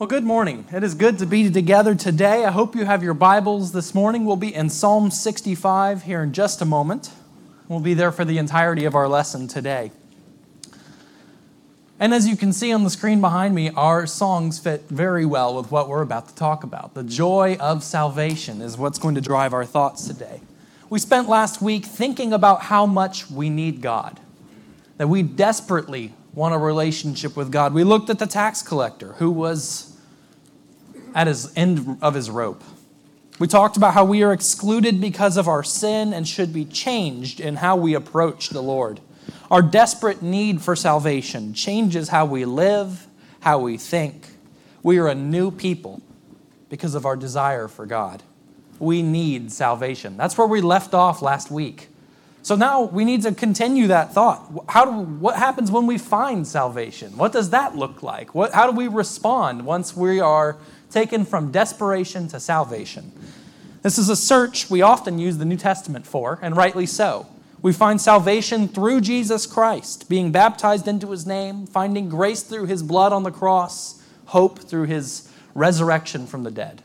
Well, good morning. It is good to be together today. I hope you have your Bibles this morning. We'll be in Psalm 65 here in just a moment. We'll be there for the entirety of our lesson today. And as you can see on the screen behind me, our songs fit very well with what we're about to talk about. The joy of salvation is what's going to drive our thoughts today. We spent last week thinking about how much we need God, that we desperately want a relationship with God. We looked at the tax collector who was at his end of his rope. We talked about how we are excluded because of our sin and should be changed in how we approach the Lord. Our desperate need for salvation changes how we live, how we think. We are a new people because of our desire for God. We need salvation. That's where we left off last week. So now we need to continue that thought. How do, what happens when we find salvation? What does that look like? What, how do we respond once we are taken from desperation to salvation. This is a search we often use the New Testament for, and rightly so. We find salvation through Jesus Christ, being baptized into his name, finding grace through his blood on the cross, hope through his resurrection from the dead.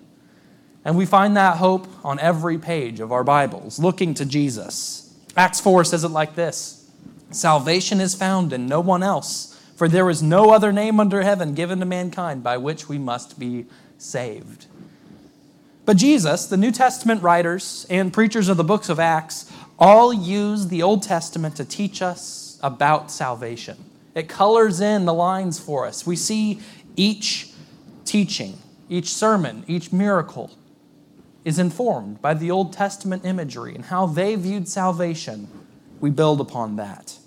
And we find that hope on every page of our Bibles, looking to Jesus. Acts 4 says it like this Salvation is found in no one else, for there is no other name under heaven given to mankind by which we must be saved. But Jesus, the New Testament writers, and preachers of the books of Acts all use the Old Testament to teach us about salvation. It colors in the lines for us. We see each teaching, each sermon, each miracle is informed by the Old Testament imagery and how they viewed salvation. We build upon that.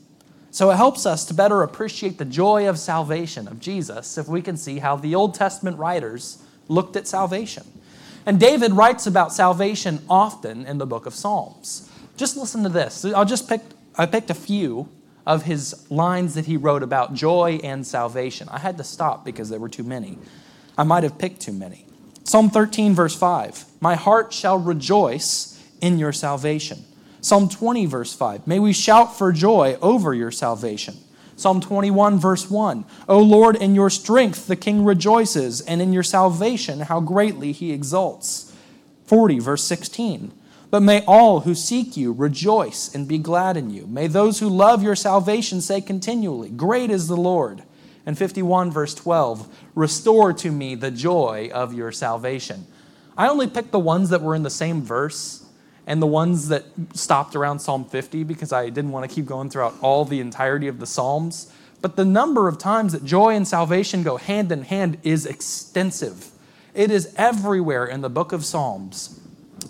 So it helps us to better appreciate the joy of salvation of Jesus if we can see how the Old Testament writers looked at salvation. And David writes about salvation often in the book of Psalms. Just listen to this. I'll just pick, I picked a few of his lines that he wrote about joy and salvation. I had to stop because there were too many. I might have picked too many. Psalm 13, verse 5 My heart shall rejoice in your salvation. Psalm 20, verse 5 May we shout for joy over your salvation. Psalm 21, verse 1 O Lord, in your strength the king rejoices, and in your salvation how greatly he exults. 40, verse 16 But may all who seek you rejoice and be glad in you. May those who love your salvation say continually, Great is the Lord. And 51, verse 12 Restore to me the joy of your salvation. I only picked the ones that were in the same verse and the ones that stopped around Psalm 50 because I didn't want to keep going throughout all the entirety of the Psalms. But the number of times that joy and salvation go hand in hand is extensive. It is everywhere in the book of Psalms,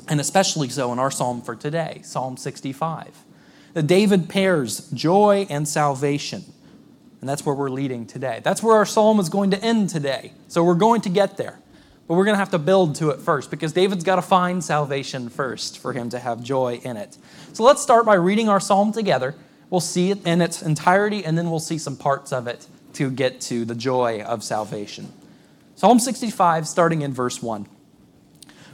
and especially so in our psalm for today, Psalm 65. That David pairs joy and salvation. And that's where we're leading today. That's where our psalm is going to end today. So we're going to get there. But we're going to have to build to it first because David's got to find salvation first for him to have joy in it. So let's start by reading our psalm together. We'll see it in its entirety and then we'll see some parts of it to get to the joy of salvation. Psalm 65, starting in verse 1.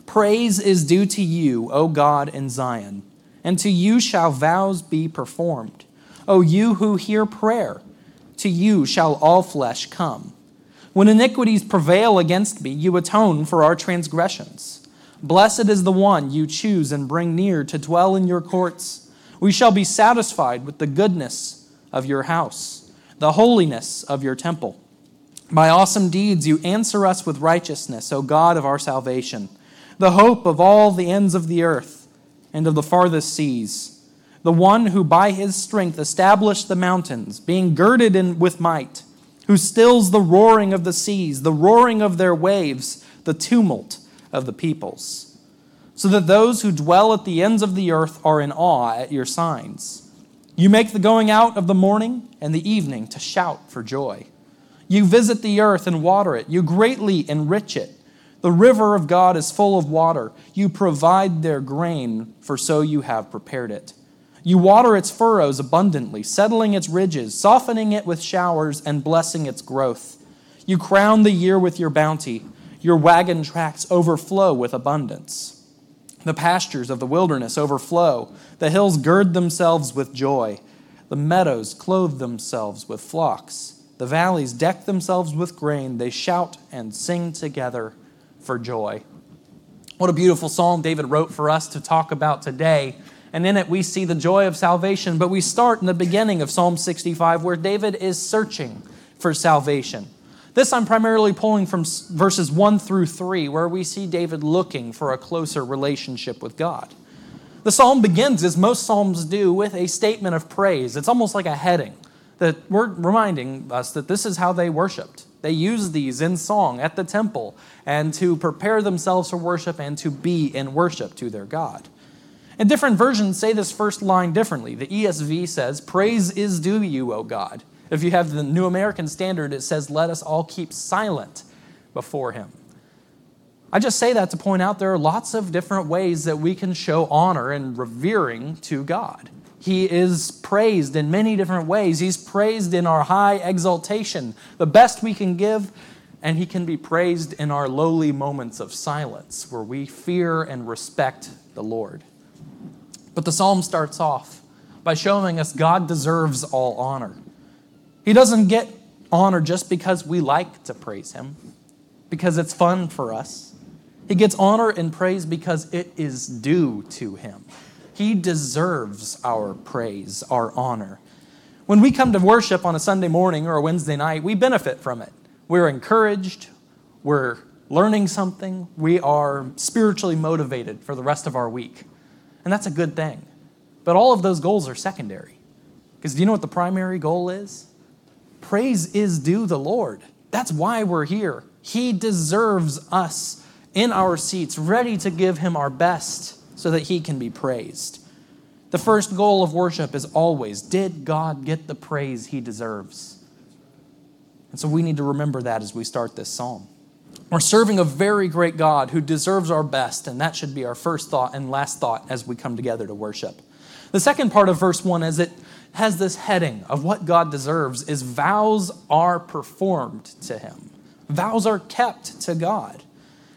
Praise is due to you, O God in Zion, and to you shall vows be performed. O you who hear prayer, to you shall all flesh come. When iniquities prevail against me, you atone for our transgressions. Blessed is the one you choose and bring near to dwell in your courts. We shall be satisfied with the goodness of your house, the holiness of your temple. By awesome deeds you answer us with righteousness, O God of our salvation, the hope of all the ends of the earth and of the farthest seas, the one who by his strength established the mountains, being girded in with might who stills the roaring of the seas, the roaring of their waves, the tumult of the peoples, so that those who dwell at the ends of the earth are in awe at your signs. You make the going out of the morning and the evening to shout for joy. You visit the earth and water it, you greatly enrich it. The river of God is full of water. You provide their grain, for so you have prepared it. You water its furrows abundantly, settling its ridges, softening it with showers, and blessing its growth. You crown the year with your bounty. Your wagon tracks overflow with abundance. The pastures of the wilderness overflow. The hills gird themselves with joy. The meadows clothe themselves with flocks. The valleys deck themselves with grain. They shout and sing together for joy. What a beautiful psalm David wrote for us to talk about today. And in it, we see the joy of salvation. But we start in the beginning of Psalm 65, where David is searching for salvation. This I'm primarily pulling from verses 1 through 3, where we see David looking for a closer relationship with God. The psalm begins, as most psalms do, with a statement of praise. It's almost like a heading that we're reminding us that this is how they worshiped. They used these in song at the temple and to prepare themselves for worship and to be in worship to their God. And different versions say this first line differently. The ESV says, Praise is due you, O God. If you have the New American Standard, it says, Let us all keep silent before him. I just say that to point out there are lots of different ways that we can show honor and revering to God. He is praised in many different ways. He's praised in our high exaltation, the best we can give, and He can be praised in our lowly moments of silence where we fear and respect the Lord. But the psalm starts off by showing us God deserves all honor. He doesn't get honor just because we like to praise Him, because it's fun for us. He gets honor and praise because it is due to Him. He deserves our praise, our honor. When we come to worship on a Sunday morning or a Wednesday night, we benefit from it. We're encouraged, we're learning something, we are spiritually motivated for the rest of our week. And that's a good thing. But all of those goals are secondary. Because do you know what the primary goal is? Praise is due the Lord. That's why we're here. He deserves us in our seats, ready to give Him our best so that he can be praised. The first goal of worship is always did God get the praise he deserves? And so we need to remember that as we start this psalm. We're serving a very great God who deserves our best, and that should be our first thought and last thought as we come together to worship. The second part of verse 1 is it has this heading of what God deserves is vows are performed to him. Vows are kept to God.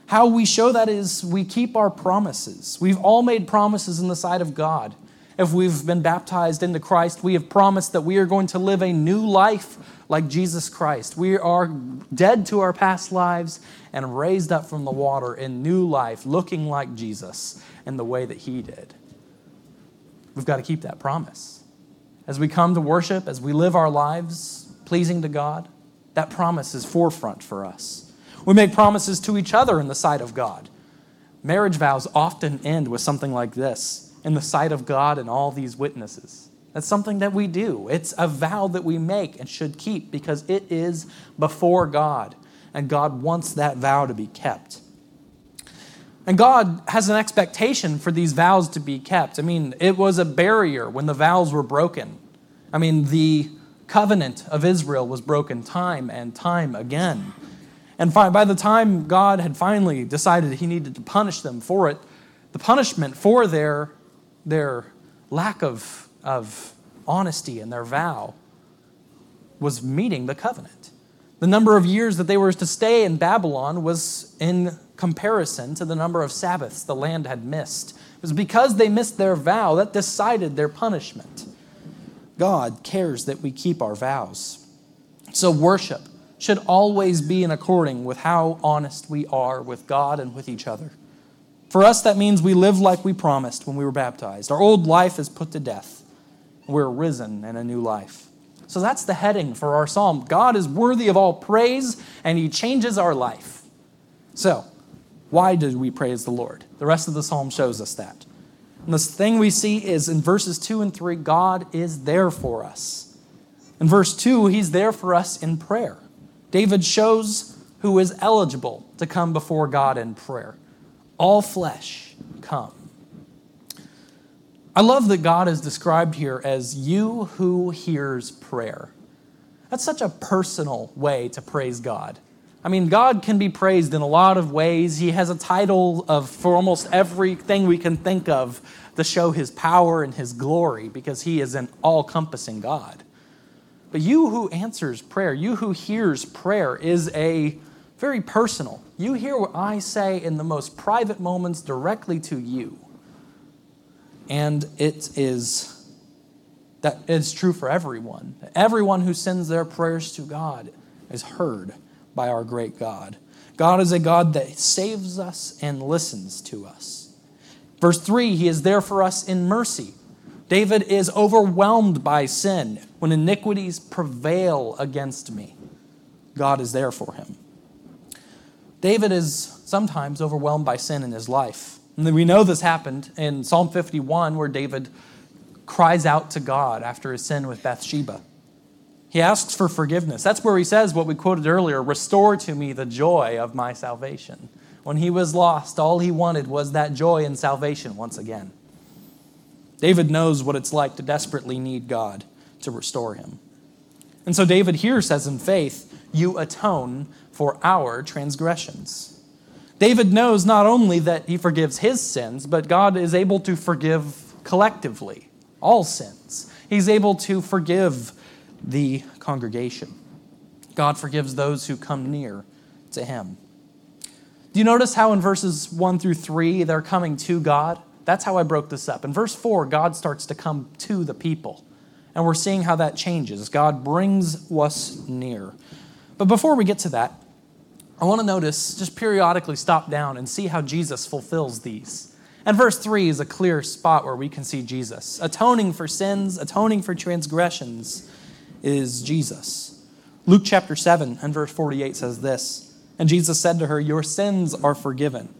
How we show that is we keep our promises. We've all made promises in the sight of God. If we've been baptized into Christ, we have promised that we are going to live a new life like Jesus Christ. We are dead to our past lives and raised up from the water in new life, looking like Jesus in the way that He did. We've got to keep that promise. As we come to worship, as we live our lives pleasing to God, that promise is forefront for us. We make promises to each other in the sight of God. Marriage vows often end with something like this in the sight of God and all these witnesses. That's something that we do. It's a vow that we make and should keep because it is before God, and God wants that vow to be kept. And God has an expectation for these vows to be kept. I mean, it was a barrier when the vows were broken. I mean, the covenant of Israel was broken time and time again. And by the time God had finally decided he needed to punish them for it, the punishment for their, their lack of, of honesty and their vow was meeting the covenant. The number of years that they were to stay in Babylon was in comparison to the number of Sabbaths the land had missed. It was because they missed their vow that decided their punishment. God cares that we keep our vows. So, worship should always be in according with how honest we are with God and with each other. For us, that means we live like we promised when we were baptized. Our old life is put to death. We're risen in a new life. So that's the heading for our psalm. God is worthy of all praise, and He changes our life. So, why do we praise the Lord? The rest of the psalm shows us that. And the thing we see is in verses 2 and 3, God is there for us. In verse 2, He's there for us in prayer. David shows who is eligible to come before God in prayer. All flesh come. I love that God is described here as you who hears prayer. That's such a personal way to praise God. I mean, God can be praised in a lot of ways. He has a title of for almost everything we can think of to show his power and his glory because he is an all-compassing God. But you who answers prayer, you who hears prayer, is a very personal. You hear what I say in the most private moments directly to you. And it is That is true for everyone. Everyone who sends their prayers to God is heard by our great God. God is a God that saves us and listens to us. Verse 3 He is there for us in mercy. David is overwhelmed by sin when iniquities prevail against me. God is there for him. David is sometimes overwhelmed by sin in his life. And we know this happened in Psalm 51, where David cries out to God after his sin with Bathsheba. He asks for forgiveness. That's where he says what we quoted earlier Restore to me the joy of my salvation. When he was lost, all he wanted was that joy and salvation once again. David knows what it's like to desperately need God to restore him. And so David here says in faith, You atone for our transgressions. David knows not only that he forgives his sins, but God is able to forgive collectively all sins. He's able to forgive the congregation. God forgives those who come near to him. Do you notice how in verses 1 through 3 they're coming to God? That's how I broke this up. In verse 4, God starts to come to the people. And we're seeing how that changes. God brings us near. But before we get to that, I want to notice, just periodically stop down and see how Jesus fulfills these. And verse 3 is a clear spot where we can see Jesus. Atoning for sins, atoning for transgressions is Jesus. Luke chapter 7 and verse 48 says this And Jesus said to her, Your sins are forgiven.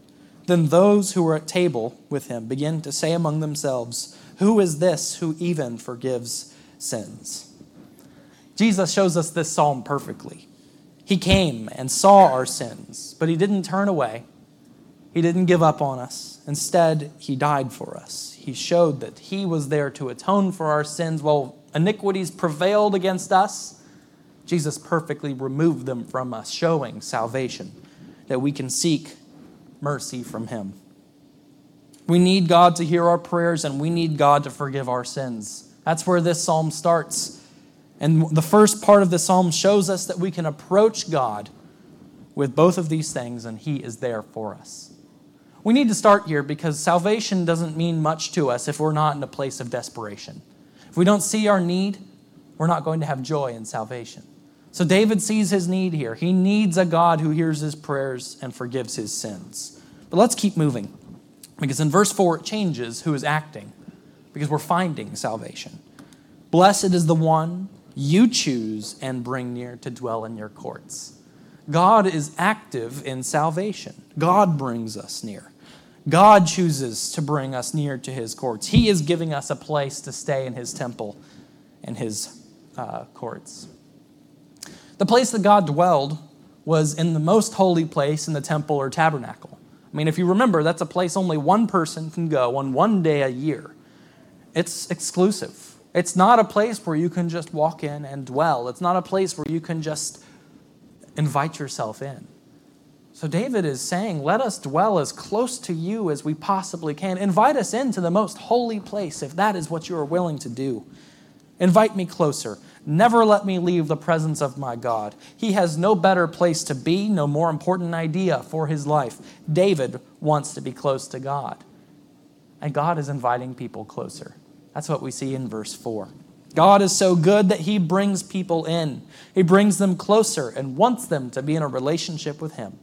Then those who were at table with him began to say among themselves, Who is this who even forgives sins? Jesus shows us this psalm perfectly. He came and saw our sins, but he didn't turn away. He didn't give up on us. Instead, he died for us. He showed that he was there to atone for our sins while iniquities prevailed against us. Jesus perfectly removed them from us, showing salvation, that we can seek mercy from him. We need God to hear our prayers and we need God to forgive our sins. That's where this psalm starts. And the first part of the psalm shows us that we can approach God with both of these things, and He is there for us. We need to start here because salvation doesn't mean much to us if we're not in a place of desperation. If we don't see our need, we're not going to have joy in salvation. So David sees his need here. He needs a God who hears his prayers and forgives his sins. But let's keep moving because in verse 4 it changes who is acting because we're finding salvation. Blessed is the one you choose and bring near to dwell in your courts. God is active in salvation. God brings us near. God chooses to bring us near to his courts. He is giving us a place to stay in his temple and his uh, courts. The place that God dwelled was in the most holy place in the temple or tabernacle. I mean, if you remember, that's a place only one person can go on one day a year. It's exclusive. It's not a place where you can just walk in and dwell. It's not a place where you can just invite yourself in. So David is saying, Let us dwell as close to you as we possibly can. Invite us into the most holy place if that is what you are willing to do. Invite me closer. Never let me leave the presence of my God. He has no better place to be, no more important idea for his life. David wants to be close to God. And God is inviting people closer. That's what we see in verse 4. God is so good that he brings people in. He brings them closer and wants them to be in a relationship with him.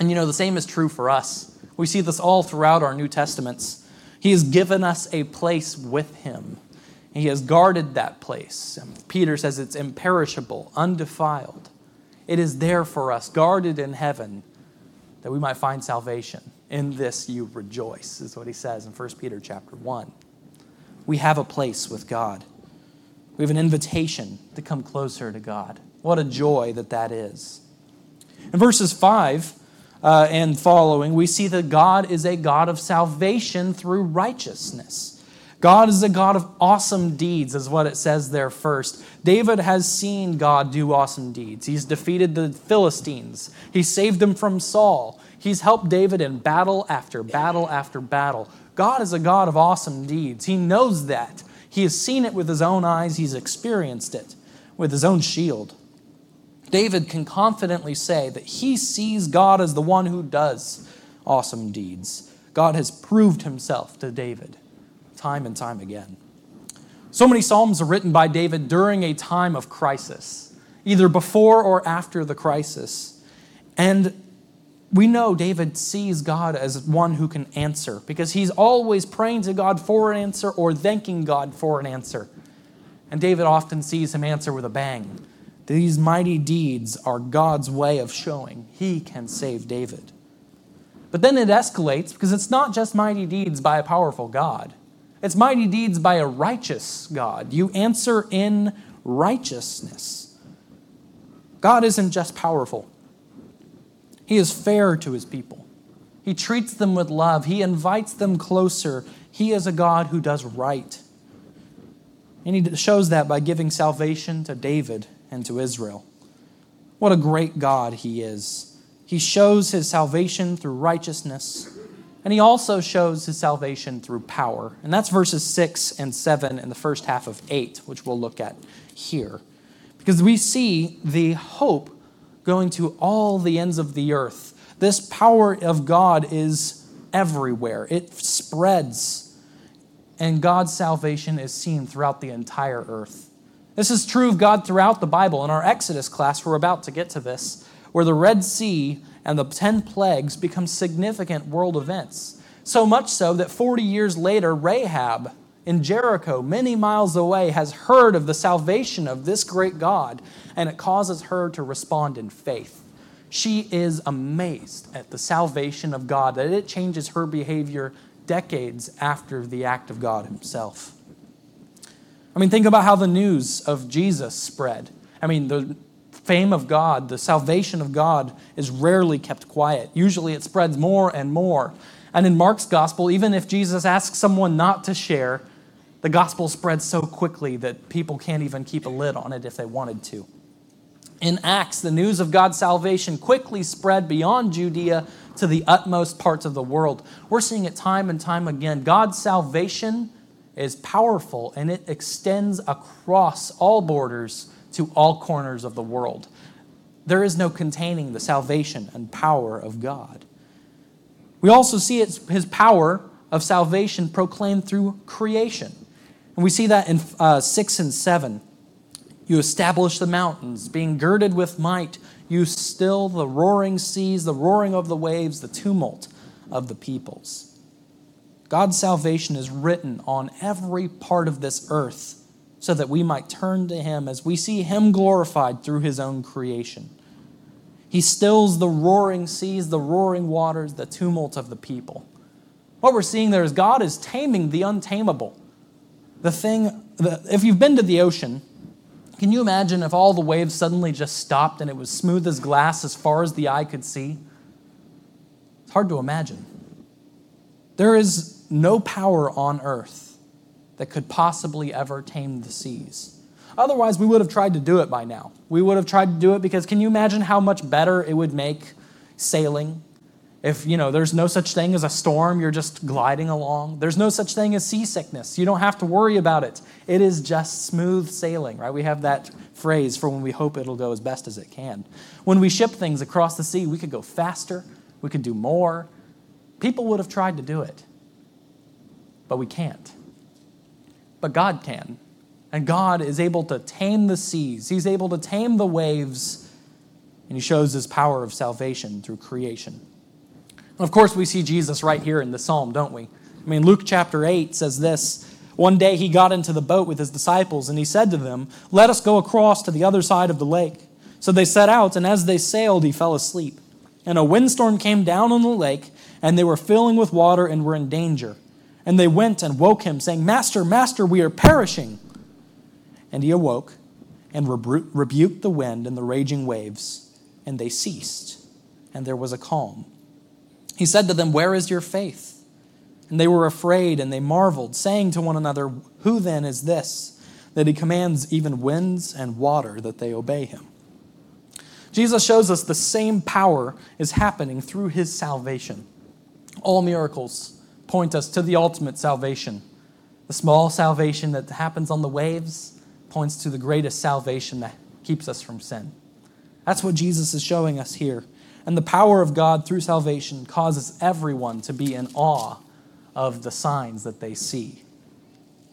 And you know, the same is true for us. We see this all throughout our New Testaments. He has given us a place with him. He has guarded that place. Peter says it's imperishable, undefiled. It is there for us, guarded in heaven, that we might find salvation. In this you rejoice, is what he says in 1 Peter chapter 1 we have a place with God. We have an invitation to come closer to God. What a joy that that is. In verses 5 uh, and following, we see that God is a God of salvation through righteousness. God is a God of awesome deeds, is what it says there first. David has seen God do awesome deeds. He's defeated the Philistines, he saved them from Saul. He's helped David in battle after battle after battle. God is a God of awesome deeds. He knows that. He has seen it with his own eyes, he's experienced it with his own shield. David can confidently say that he sees God as the one who does awesome deeds. God has proved himself to David time and time again. So many Psalms are written by David during a time of crisis, either before or after the crisis. And we know David sees God as one who can answer because he's always praying to God for an answer or thanking God for an answer. And David often sees him answer with a bang. These mighty deeds are God's way of showing he can save David. But then it escalates because it's not just mighty deeds by a powerful God, it's mighty deeds by a righteous God. You answer in righteousness. God isn't just powerful, He is fair to His people. He treats them with love, He invites them closer. He is a God who does right. And He shows that by giving salvation to David and to Israel. What a great God He is. He shows his salvation through righteousness, and he also shows his salvation through power. And that's verses 6 and 7 in the first half of 8, which we'll look at here. Because we see the hope going to all the ends of the earth. This power of God is everywhere, it spreads, and God's salvation is seen throughout the entire earth. This is true of God throughout the Bible. In our Exodus class, we're about to get to this where the Red Sea and the 10 plagues become significant world events. So much so that 40 years later, Rahab in Jericho, many miles away, has heard of the salvation of this great God, and it causes her to respond in faith. She is amazed at the salvation of God, that it changes her behavior decades after the act of God Himself. I mean, think about how the news of Jesus spread. I mean, the fame of God, the salvation of God, is rarely kept quiet. Usually it spreads more and more. And in Mark's gospel, even if Jesus asks someone not to share, the gospel spreads so quickly that people can't even keep a lid on it if they wanted to. In Acts, the news of God's salvation quickly spread beyond Judea to the utmost parts of the world. We're seeing it time and time again. God's salvation is powerful and it extends across all borders to all corners of the world. There is no containing the salvation and power of God. We also see his power of salvation proclaimed through creation. And we see that in uh, 6 and 7. You establish the mountains, being girded with might. You still the roaring seas, the roaring of the waves, the tumult of the peoples. God's salvation is written on every part of this earth so that we might turn to him as we see him glorified through his own creation. He stills the roaring seas, the roaring waters, the tumult of the people. What we're seeing there is God is taming the untamable. The thing, the, if you've been to the ocean, can you imagine if all the waves suddenly just stopped and it was smooth as glass as far as the eye could see? It's hard to imagine. There is no power on earth that could possibly ever tame the seas. Otherwise, we would have tried to do it by now. We would have tried to do it because can you imagine how much better it would make sailing? If, you know, there's no such thing as a storm, you're just gliding along. There's no such thing as seasickness. You don't have to worry about it. It is just smooth sailing, right? We have that phrase for when we hope it'll go as best as it can. When we ship things across the sea, we could go faster, we could do more. People would have tried to do it, but we can't but God can. And God is able to tame the seas, He's able to tame the waves, and He shows His power of salvation through creation. And of course, we see Jesus right here in the psalm, don't we? I mean, Luke chapter 8 says this. One day he got into the boat with his disciples, and he said to them, Let us go across to the other side of the lake. So they set out, and as they sailed, he fell asleep. And a windstorm came down on the lake, and they were filling with water and were in danger. And they went and woke him, saying, Master, Master, we are perishing. And he awoke and rebu- rebuked the wind and the raging waves, and they ceased, and there was a calm. He said to them, Where is your faith? And they were afraid, and they marveled, saying to one another, Who then is this, that he commands even winds and water that they obey him? Jesus shows us the same power is happening through his salvation. All miracles point us to the ultimate salvation. The small salvation that happens on the waves points to the greatest salvation that keeps us from sin. That's what Jesus is showing us here. And the power of God through salvation causes everyone to be in awe of the signs that they see.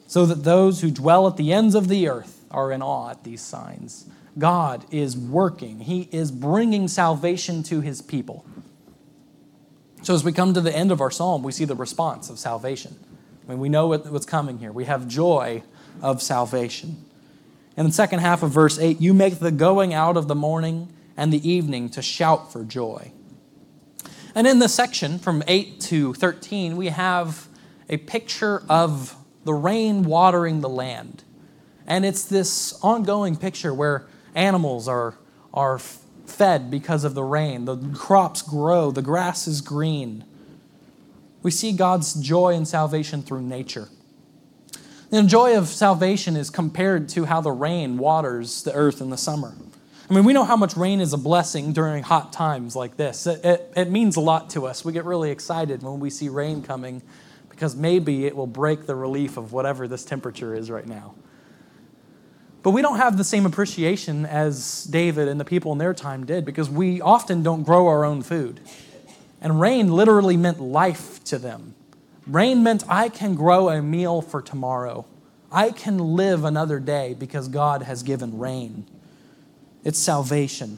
so that those who dwell at the ends of the earth are in awe at these signs. God is working, He is bringing salvation to His people. So, as we come to the end of our psalm, we see the response of salvation. I mean, we know what's coming here. We have joy of salvation. In the second half of verse 8, you make the going out of the morning and the evening to shout for joy. And in this section, from 8 to 13, we have a picture of the rain watering the land. And it's this ongoing picture where animals are, are fed because of the rain, the crops grow, the grass is green. We see God's joy and salvation through nature. The joy of salvation is compared to how the rain waters the earth in the summer. I mean, we know how much rain is a blessing during hot times like this. It, it, it, means a lot to us. We get really excited when we see rain coming because maybe it will break the relief of whatever this temperature is right now. But we don't have the same appreciation as David and the people in their time did because we often don't grow our own food. And rain literally meant life to them. Rain meant I can grow a meal for tomorrow. I can live another day because God has given rain. It's salvation.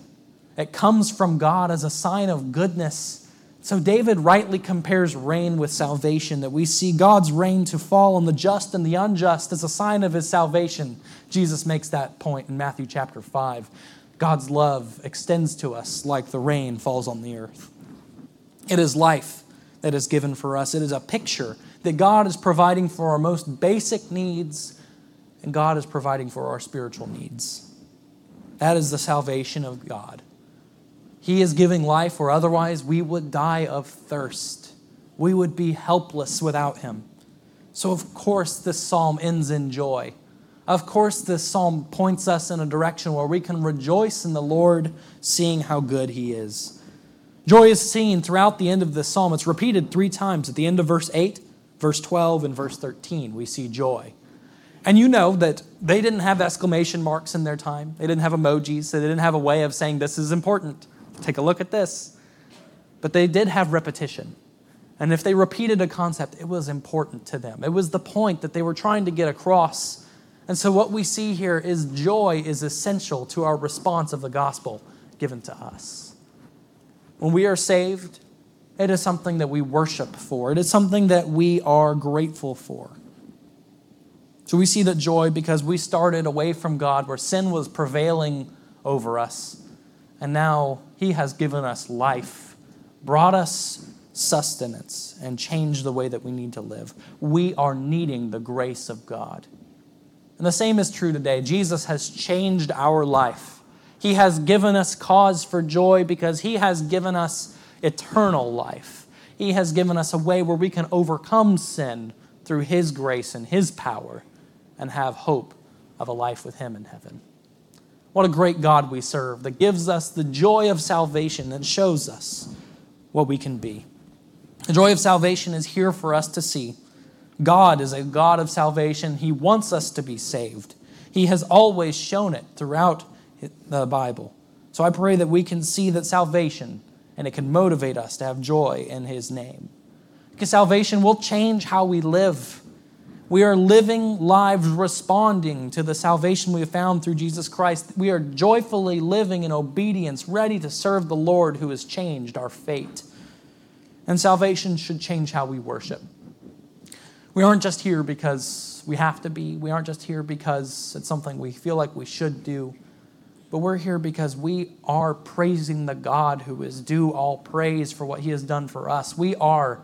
It comes from God as a sign of goodness. So David rightly compares rain with salvation, that we see God's rain to fall on the just and the unjust as a sign of his salvation. Jesus makes that point in Matthew chapter 5. God's love extends to us like the rain falls on the earth. It is life that is given for us. It is a picture that God is providing for our most basic needs, and God is providing for our spiritual needs. That is the salvation of God. He is giving life, or otherwise we would die of thirst. We would be helpless without Him. So, of course, this psalm ends in joy. Of course, this psalm points us in a direction where we can rejoice in the Lord, seeing how good He is. Joy is seen throughout the end of this psalm. It's repeated three times. At the end of verse 8, verse 12, and verse 13, we see joy. And you know that they didn't have exclamation marks in their time, they didn't have emojis, they didn't have a way of saying, This is important. Take a look at this. But they did have repetition. And if they repeated a concept, it was important to them. It was the point that they were trying to get across. And so, what we see here is joy is essential to our response of the gospel given to us. When we are saved, it is something that we worship for, it is something that we are grateful for. So we see that joy because we started away from God where sin was prevailing over us. And now He has given us life, brought us sustenance, and changed the way that we need to live. We are needing the grace of God. And the same is true today. Jesus has changed our life. He has given us cause for joy because He has given us eternal life. He has given us a way where we can overcome sin through His grace and His power and have hope of a life with Him in heaven. What a great God we serve that gives us the joy of salvation and shows us what we can be. The joy of salvation is here for us to see. God is a God of salvation. He wants us to be saved. He has always shown it throughout the Bible. So I pray that we can see that salvation and it can motivate us to have joy in His name. Because salvation will change how we live. We are living lives responding to the salvation we have found through Jesus Christ. We are joyfully living in obedience, ready to serve the Lord who has changed our fate. And salvation should change how we worship. We aren't just here because we have to be, we aren't just here because it's something we feel like we should do but we're here because we are praising the God who is due all praise for what he has done for us. We are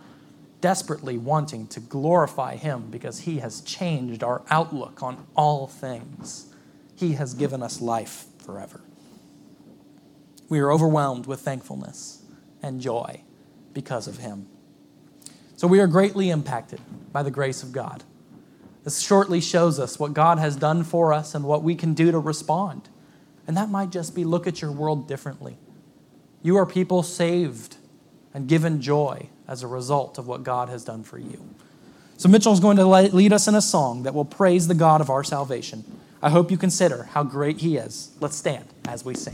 desperately wanting to glorify him because he has changed our outlook on all things. He has given us life forever. We are overwhelmed with thankfulness and joy because of him. So we are greatly impacted by the grace of God. This shortly shows us what God has done for us and what we can do to respond. And that might just be look at your world differently. You are people saved and given joy as a result of what God has done for you. So, Mitchell is going to lead us in a song that will praise the God of our salvation. I hope you consider how great He is. Let's stand as we sing.